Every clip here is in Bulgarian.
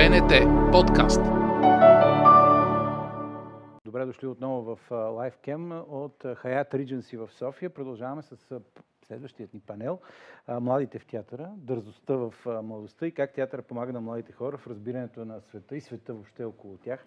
БНТ подкаст. Добре дошли отново в LiveCam от Hayat Regency в София. Продължаваме с следващият ни панел Младите в театъра, дързостта в младостта и как театъра помага на младите хора в разбирането на света и света въобще около тях.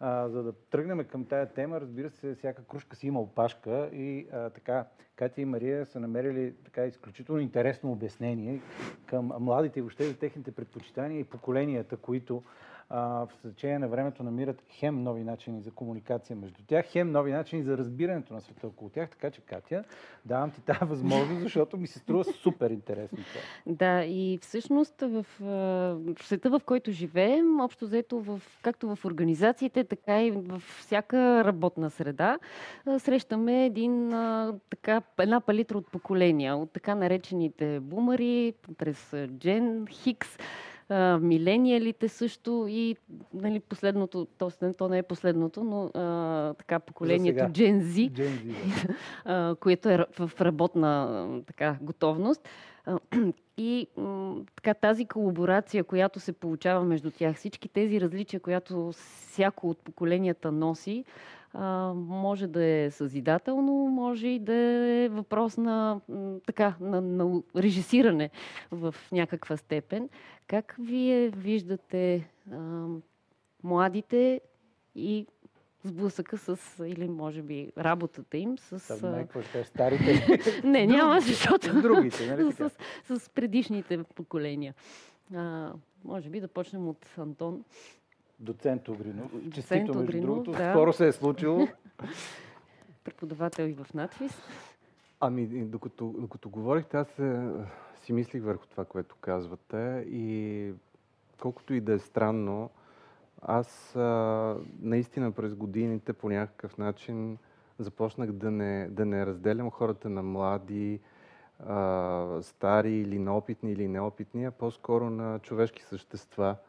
А, за да тръгнем към тая тема, разбира се, всяка кружка си има опашка и а, така, Катя и Мария са намерили така изключително интересно обяснение към младите и въобще за техните предпочитания и поколенията, които в течение на времето намират хем нови начини за комуникация между тях, хем нови начини за разбирането на света около тях. Така че, Катя, давам ти тази възможност, защото ми се струва супер интересно това. Да, и всъщност в, в света, в който живеем, общо взето, в, както в организациите, така и в всяка работна среда, срещаме един, така, една палитра от поколения, от така наречените бумари, през Джен, Хикс, милениалите също и нали, последното, то, то не е последното, но а, така поколението Gen Z, Gen Z да. което е в работна така, готовност. И така, тази колаборация, която се получава между тях, всички тези различия, която всяко от поколенията носи, може да е съзидателно, може и да е въпрос на, така, на, на режисиране в някаква степен. Как вие виждате а, младите и сблъсъка с, или може би работата им с... Това ще старите. не, няма, защото... Другите, нали с, с, с предишните поколения. А, може би да почнем от Антон. Доцент Огринов. Доцент Огринов, между другото. Да. Скоро се е случило. Преподавател и в надфис. Ами, докато, докато говорихте, аз е, си мислих върху това, което казвате и колкото и да е странно, аз а, наистина през годините по някакъв начин започнах да не, да не разделям хората на млади, а, стари или неопитни или неопитни, а по-скоро на човешки същества –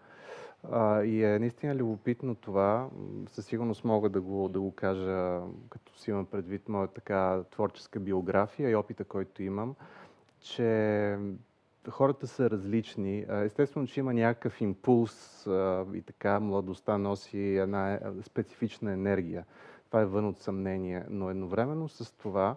а, и е наистина любопитно това. Със сигурност мога да го, да го кажа, като си имам предвид моя така творческа биография и опита, който имам, че хората са различни. Естествено, че има някакъв импулс и така младостта носи една специфична енергия. Това е вън от съмнение. Но едновременно с това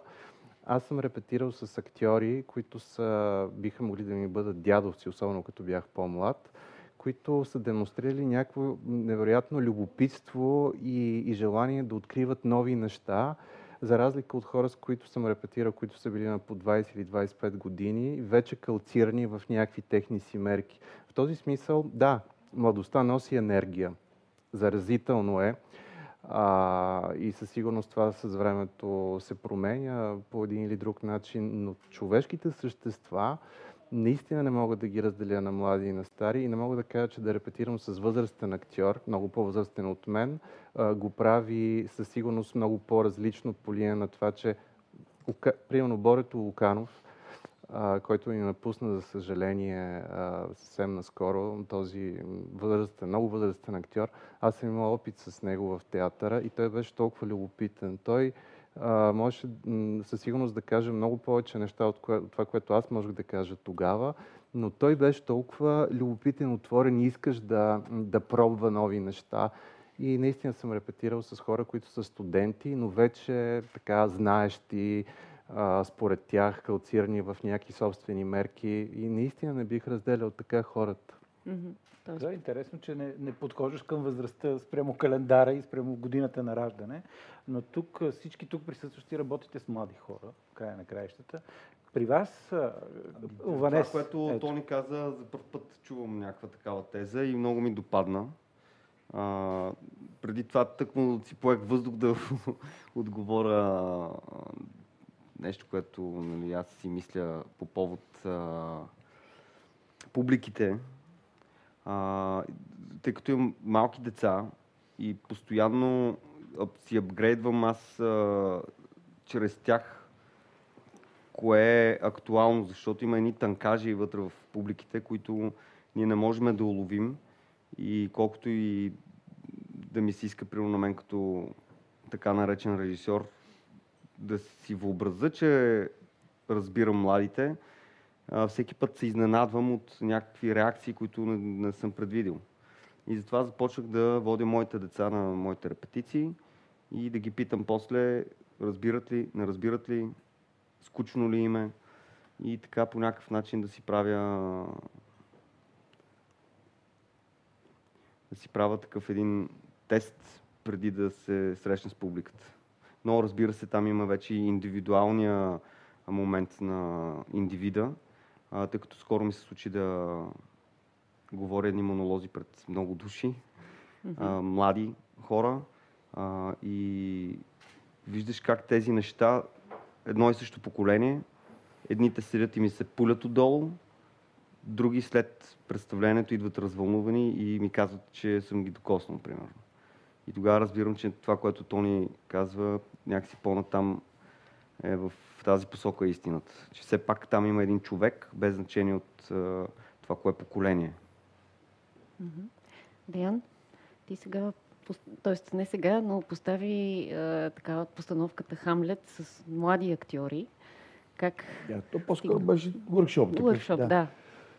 аз съм репетирал с актьори, които са, биха могли да ми бъдат дядовци, особено като бях по-млад които са демонстрирали някакво невероятно любопитство и, и желание да откриват нови неща, за разлика от хора, с които съм репетирал, които са били на по 20 или 25 години, вече калцирани в някакви техни си мерки. В този смисъл, да, младостта носи енергия. Заразително е. А, и със сигурност това с времето се променя по един или друг начин, но човешките същества, наистина не мога да ги разделя на млади и на стари и не мога да кажа, че да репетирам с възрастен актьор, много по-възрастен от мен, го прави със сигурност много по-различно по линия на това, че примерно Борето Луканов, който ни напусна, за съжаление, съвсем наскоро, този възрастен, много възрастен актьор, аз съм имал опит с него в театъра и той беше толкова любопитен. Той а, можеше със сигурност да каже много повече неща от кое, това, което аз можех да кажа тогава, но той беше толкова любопитен, отворен и искаш да, да пробва нови неща. И наистина съм репетирал с хора, които са студенти, но вече така знаещи, а, според тях, калцирани в някакви собствени мерки. И наистина не бих разделял така хората. Mm-hmm. Да, интересно, че не, не подхождаш към възрастта спрямо календара и спрямо годината на раждане, но тук всички тук присъстващи работите с млади хора, в края на краищата. При вас, Ванес... Това, което ето. Тони каза, за първ път чувам някаква такава теза и много ми допадна. А, преди това тъкмо си поех въздух да отговоря нещо, което нали, аз си мисля по повод а, публиките, а, тъй като имам малки деца и постоянно си апгрейдвам аз а, чрез тях кое е актуално, защото има едни танкажи вътре в публиките, които ние не можем да уловим и колкото и да ми се иска, примерно на мен като така наречен режисьор, да си въобраза, че разбирам младите, всеки път се изненадвам от някакви реакции, които не, не съм предвидил. И затова започнах да водя моите деца на моите репетиции и да ги питам после, разбират ли, не разбират ли, скучно ли им е. И така по някакъв начин да си правя да си правя такъв един тест преди да се срещна с публиката. Но разбира се, там има вече и индивидуалния момент на индивида, а, тъй като скоро ми се случи да говоря едни монолози пред много души, mm-hmm. а, млади хора а, и виждаш как тези неща, едно и също поколение, едните седят и ми се пулят отдолу, други след представлението идват развълнувани и ми казват, че съм ги докоснал, примерно. И тогава разбирам, че това, което Тони казва, някакси по-натам е в тази посока е истината. Че все пак там има един човек, без значение от това, кое е поколение. Деян, ти сега, т.е. не сега, но постави а, така постановката Хамлет с млади актьори. Как? Да, то по-скоро беше въркшоп. Въркшоп, да. да.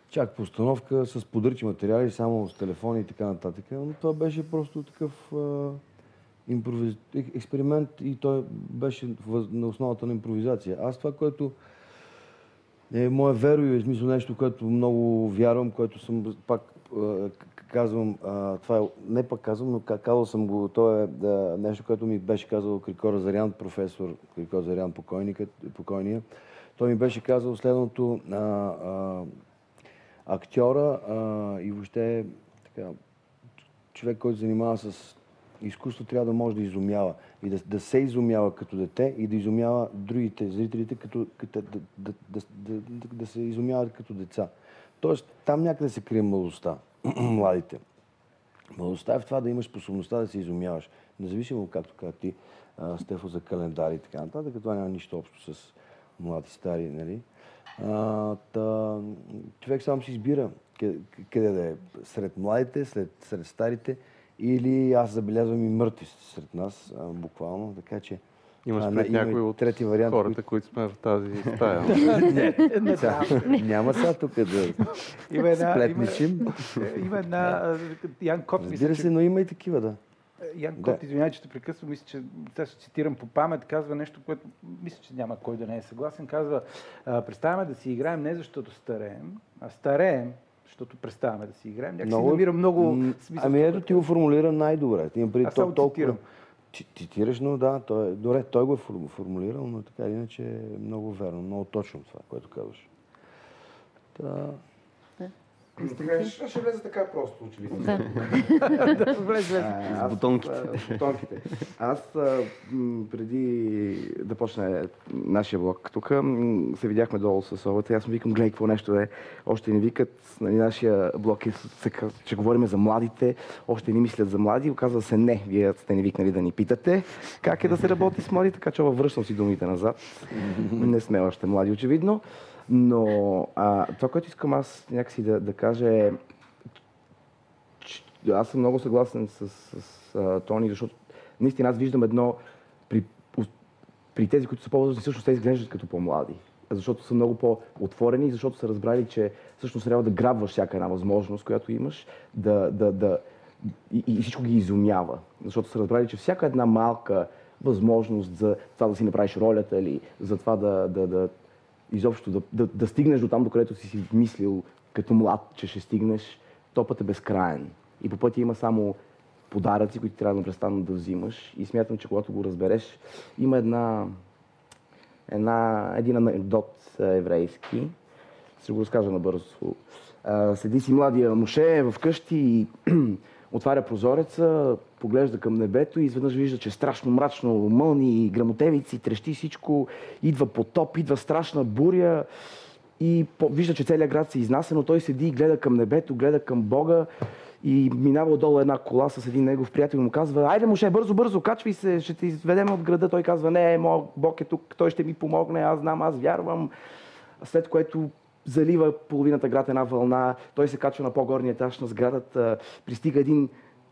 Чак постановка с подръчни материали, само с телефони и така нататък. Но това беше просто такъв а, импровиз... експеримент и той беше на основата на импровизация. Аз това, което е мое веро и е смисъл нещо, което много вярвам, което съм пак казвам, това е, не пак казвам, но казал съм го, то е да, нещо, което ми беше казал Крикора Зарян, професор Крикор Зарян, покойния. Той ми беше казал следното, а, а, актьора а, и въобще така, човек, който занимава с изкуство, трябва да може да изумява. И да, да се изумява като дете и да изумява другите зрителите, като, като да, да, да, да, да се изумяват като деца. Тоест, там някъде се крие младостта, младите. Младостта е в това да имаш способността да се изумяваш. Независимо, както каза ти, Стефо, за календари и така нататък, това няма нищо общо с млади, стари, нали? А, та, човек сам си избира къде, къде да е. Сред младите, след, сред старите или аз забелязвам и мъртви сред нас, а, буквално, така че Имаш пред а, някой от трети вариант, хората, които сме в тази стая. не, не, не, няма сега тук да има една, сплетничим. Има, има една... Ян Кот, Разбира се, но има и такива, да. Ян Кот, да. извинявай, че те прекъсвам, мисля, че сега ще цитирам по памет, казва нещо, което мисля, че няма кой да не е съгласен. Казва, представяме да си играем не защото стареем, а стареем, защото представяме да си играем. Някак много... си намира много смисъл. Ами ето ти го формулира най-добре. Ти Аз само толкова... Цитираш, но да, той, добре, той го е формулирал, но така иначе е много верно, много точно това, което казваш. Та... Сега ще, ще влезе така просто, очевидно. Да. да влезе. С бутонките. бутонките. Аз преди да почне нашия блог тук, се видяхме долу с Олата. Аз му викам, гледай, какво нещо е. Още не викат. Нали, нашия блог е, че говорим за младите. Още не мислят за млади. Оказва се не. Вие сте ни викнали да ни питате как е да се работи с млади, така че връщам си думите назад. не сме още млади, очевидно. Но а, това, което искам аз някакси да, да кажа е, че аз съм много съгласен с, с, с а, Тони, защото наистина аз виждам едно при, при тези, които са по-възрастни, всъщност те изглеждат като по-млади. Защото са много по-отворени, защото са разбрали, че всъщност трябва да грабваш всяка една възможност, която имаш, да, да, да, и, и всичко ги изумява. Защото са разбрали, че всяка една малка възможност за това да си направиш ролята или за това да, да, да изобщо да, да, да стигнеш до там, до където си си мислил като млад, че ще стигнеш, топът е безкраен. И по пътя има само подаръци, които трябва да престанат да взимаш. И смятам, че когато го разбереш, има една, една, един анекдот еврейски. Ще го разкажа набързо. Седи си младия муше вкъщи и отваря прозореца, поглежда към небето и изведнъж вижда, че е страшно мрачно, мълни, грамотевици, трещи всичко, идва потоп, идва страшна буря и вижда, че целият град се изнася, но той седи и гледа към небето, гледа към Бога и минава отдолу една кола с един негов приятел и му казва, айде муше, бързо, бързо, качвай се, ще те изведем от града. Той казва, не, моят Бог е тук, той ще ми помогне, аз знам, аз вярвам. След което залива половината град една вълна, той се качва на по-горния етаж на сградата, пристига един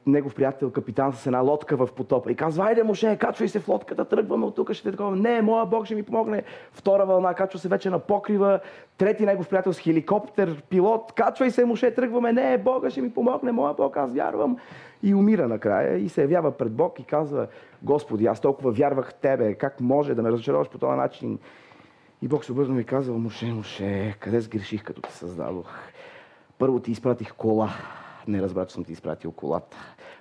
негов приятел, капитан с една лодка в потопа и казва, айде моше, качвай се в лодката, тръгваме от тук, ще такова. Не, моя Бог ще ми помогне. Втора вълна, качва се вече на покрива. Трети негов приятел с хеликоптер, пилот, качвай се, моше, тръгваме. Не, Бога ще ми помогне, моя Бог, аз вярвам. И умира накрая и се явява пред Бог и казва, Господи, аз толкова вярвах в Тебе, как може да ме разочароваш по този начин? И Бог се обърна и казва, Моше, Моше, къде сгреших, като те създадох? Първо ти изпратих кола, не разбра, че съм ти изпратил колата.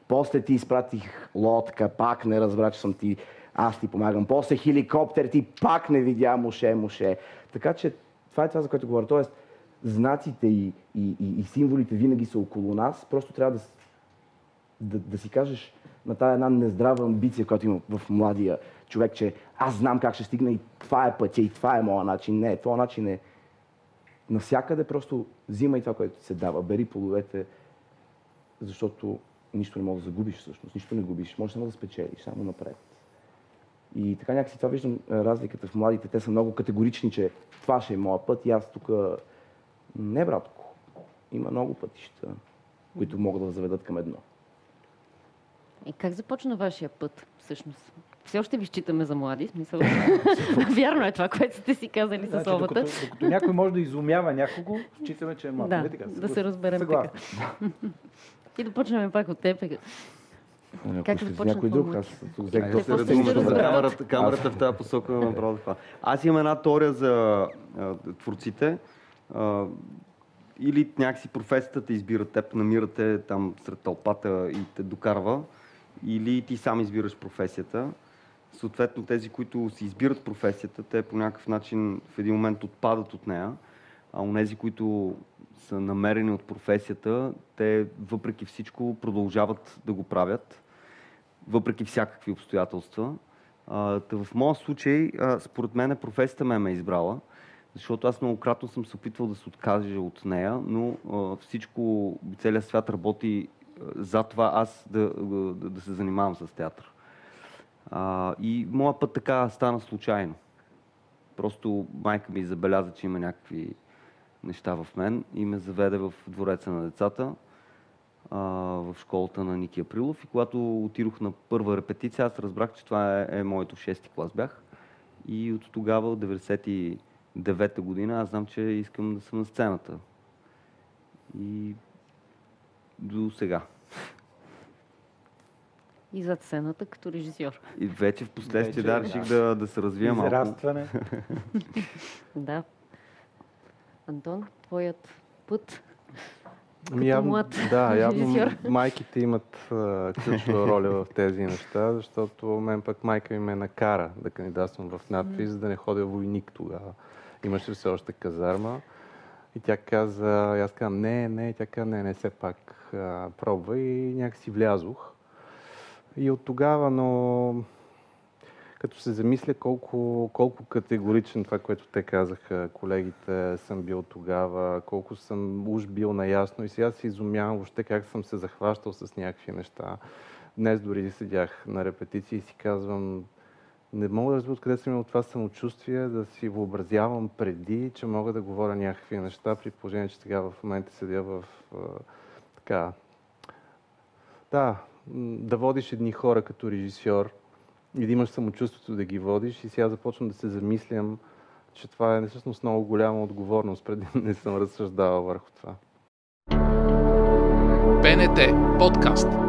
После ти изпратих лодка, пак не разбра, че съм ти аз ти помагам. После хеликоптер ти пак не видя Моше, Моше. Така че това е това, за което говоря. Тоест, знаците и, и, и, и символите винаги са около нас. Просто трябва да, да, да си кажеш на тази една нездрава амбиция, която има в младия човек, че аз знам как ще стигна и това е пътя и това е моят начин. Не, това начин е навсякъде просто взимай това, което ти се дава. Бери половете, защото нищо не можеш да загубиш всъщност. Нищо не губиш. Може само да спечелиш, само напред. И така някакси това виждам разликата в младите. Те са много категорични, че това ще е моят път и аз тук... Не, братко. Има много пътища, които могат да заведат към едно. И как започна вашия път, всъщност? Все още ви считаме за млади, смисъл. Вярно е това, което сте си казали значи, с обата. Докато, докато някой може да изумява някого, считаме, че е млад. Да, така, да се разберем Съгласен. така. И да почнем пак от теб. Как да някой друг, аз взех да се разумна. Камерата, камерата в тази посока ме направи това. Аз имам една теория за а, творците. А, или някакси професията те избира теб, намирате там сред тълпата и те докарва, или ти сам избираш професията. Съответно, тези, които си избират професията, те по някакъв начин в един момент отпадат от нея, а онези, които са намерени от професията, те въпреки всичко продължават да го правят, въпреки всякакви обстоятелства. А, в моя случай, а, според мен, професията ме ме избрала, защото аз многократно съм се опитвал да се откажа от нея, но а, всичко, целият свят работи за това аз да, да, да се занимавам с театър. А, и моя път така стана случайно. Просто майка ми забеляза, че има някакви неща в мен и ме заведе в двореца на децата а, в школата на Ники Априлов. И когато отидох на първа репетиция, аз разбрах, че това е, е моето шести клас бях. И от тогава, от 99-та година, аз знам, че искам да съм на сцената. И до сега. И зад сцената като режисьор. И вече в последствие да, реших да, да се развия малко. Израстване. да. Антон, твоят път Ами явно, млад да, явно майките имат ключова роля в тези неща, защото мен пък майка ми ме накара да кандидатствам в надпис, за да не ходя войник тогава. Имаше все още казарма. И тя каза, аз казвам, не, не, тя каза, не, не, все пак а, пробва и някакси влязох. И от тогава, но като се замисля колко, колко категоричен това, което те казаха, колегите, съм бил тогава, колко съм уж бил наясно и сега се изумявам въобще как съм се захващал с някакви неща. Днес дори седях на репетиции и си казвам, не мога да разбера откъде съм имал това самочувствие, да си въобразявам преди, че мога да говоря някакви неща, при положение, че сега в момента седя в така, да, да водиш едни хора като режисьор и да имаш самочувствието да ги водиш и сега започвам да се замислям, че това е всъщност много голяма отговорност, преди не съм разсъждавал върху това. БНТ подкаст